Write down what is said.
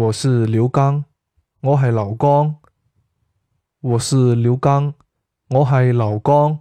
我是刘刚我系刘刚。我是刘刚我系刘刚。